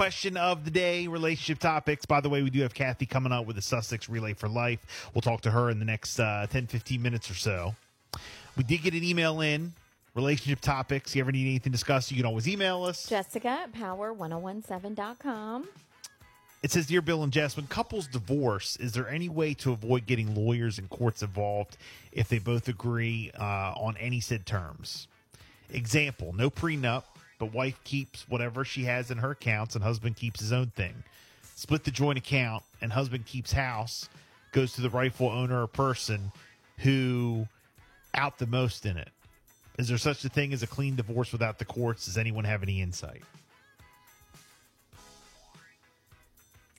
question of the day, relationship topics. By the way, we do have Kathy coming up with the Sussex Relay for Life. We'll talk to her in the next uh, 10, 15 minutes or so. We did get an email in, relationship topics. You ever need anything discussed, you can always email us. Jessica at power1017.com. It says, Dear Bill and Jess, when couples divorce, is there any way to avoid getting lawyers and courts involved if they both agree uh, on any said terms? Example, no prenup, but wife keeps whatever she has in her accounts and husband keeps his own thing. Split the joint account and husband keeps house, goes to the rightful owner or person who out the most in it. Is there such a thing as a clean divorce without the courts? Does anyone have any insight?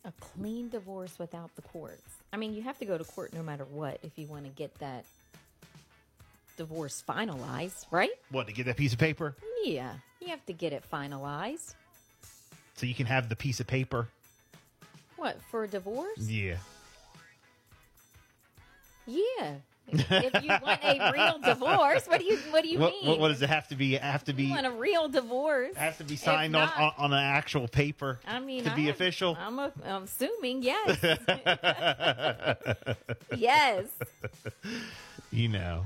A clean divorce without the courts. I mean, you have to go to court no matter what if you want to get that divorce finalized, right? What, to get that piece of paper? Yeah, you have to get it finalized. So you can have the piece of paper? What, for a divorce? Yeah. Yeah. if you want a real divorce, what do you what do you What, mean? what, what does it have to be? Have to be you want a real divorce? have to be signed on, not- on on an actual paper I mean, to be I'm- official? I'm, a, I'm assuming yes. yes. you know.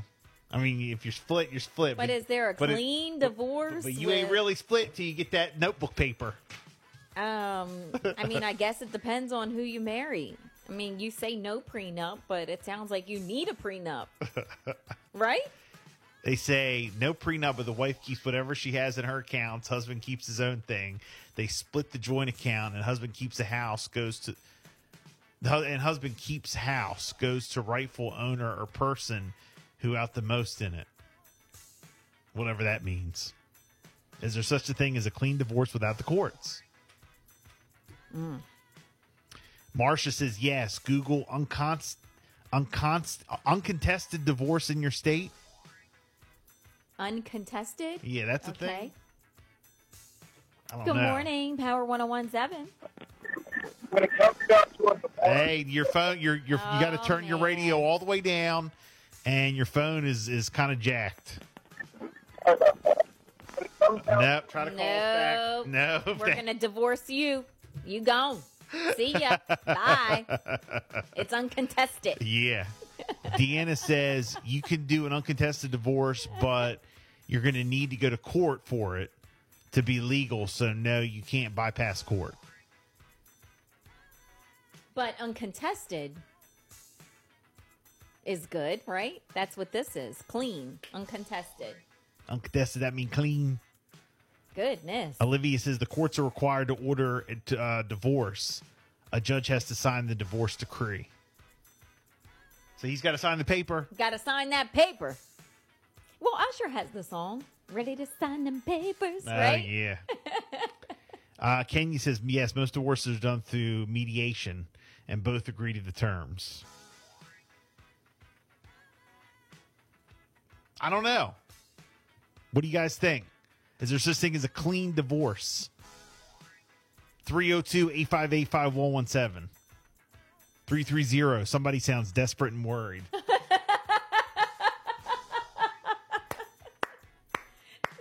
I mean, if you're split, you're split. But is there a but clean but- divorce? But you ain't really split till you get that notebook paper. Um, I mean, I guess it depends on who you marry. I mean, you say no prenup, but it sounds like you need a prenup, right? They say no prenup, but the wife keeps whatever she has in her accounts. Husband keeps his own thing. They split the joint account, and husband keeps the house. Goes to the and husband keeps house goes to rightful owner or person who out the most in it. Whatever that means. Is there such a thing as a clean divorce without the courts? Mm. Marcia says yes. Google unconst, unconst, uncontested divorce in your state. Uncontested. Yeah, that's a Okay. thing. I Good know. morning, Power 1017. when it comes down to it, the Hey, your phone, your your you got to Oh, turn your oh, radio all the way down, and your phone is is kind of jacked. No, try to call us back. No, We're going to divorce you. You gone. See ya. Bye. It's uncontested. Yeah. Deanna says you can do an uncontested divorce, but you're going to need to go to court for it to be legal. So no, you can't bypass court. But uncontested is good, right? That's what this is. Clean, uncontested. Uncontested that mean clean. Goodness. Olivia says the courts are required to order a uh, divorce. A judge has to sign the divorce decree. So he's got to sign the paper. Got to sign that paper. Well, Usher has the song. Ready to sign them papers, Oh, right? yeah. uh, Kenya says yes. Most divorces are done through mediation, and both agree to the terms. I don't know. What do you guys think? Is there such thing as a clean divorce? 302 858 5117. 330. Somebody sounds desperate and worried.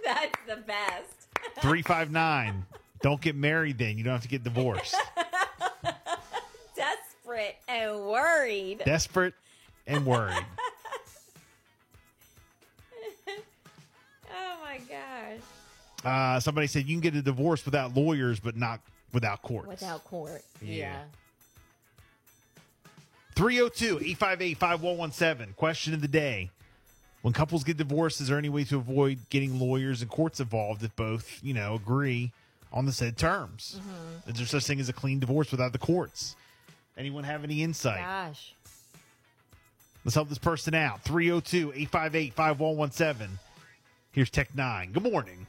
That's the best. 359. Don't get married then. You don't have to get divorced. Desperate and worried. Desperate and worried. My gosh. Uh, somebody said you can get a divorce without lawyers, but not without court. Without court. Yeah. Yeah. 302 858 5117. Question of the day. When couples get divorced, is there any way to avoid getting lawyers and courts involved if both, you know, agree on the said terms? Mm-hmm. Is there such thing as a clean divorce without the courts? Anyone have any insight? Gosh. Let's help this person out. 302 858 5117. Here's Tech 9. Good morning.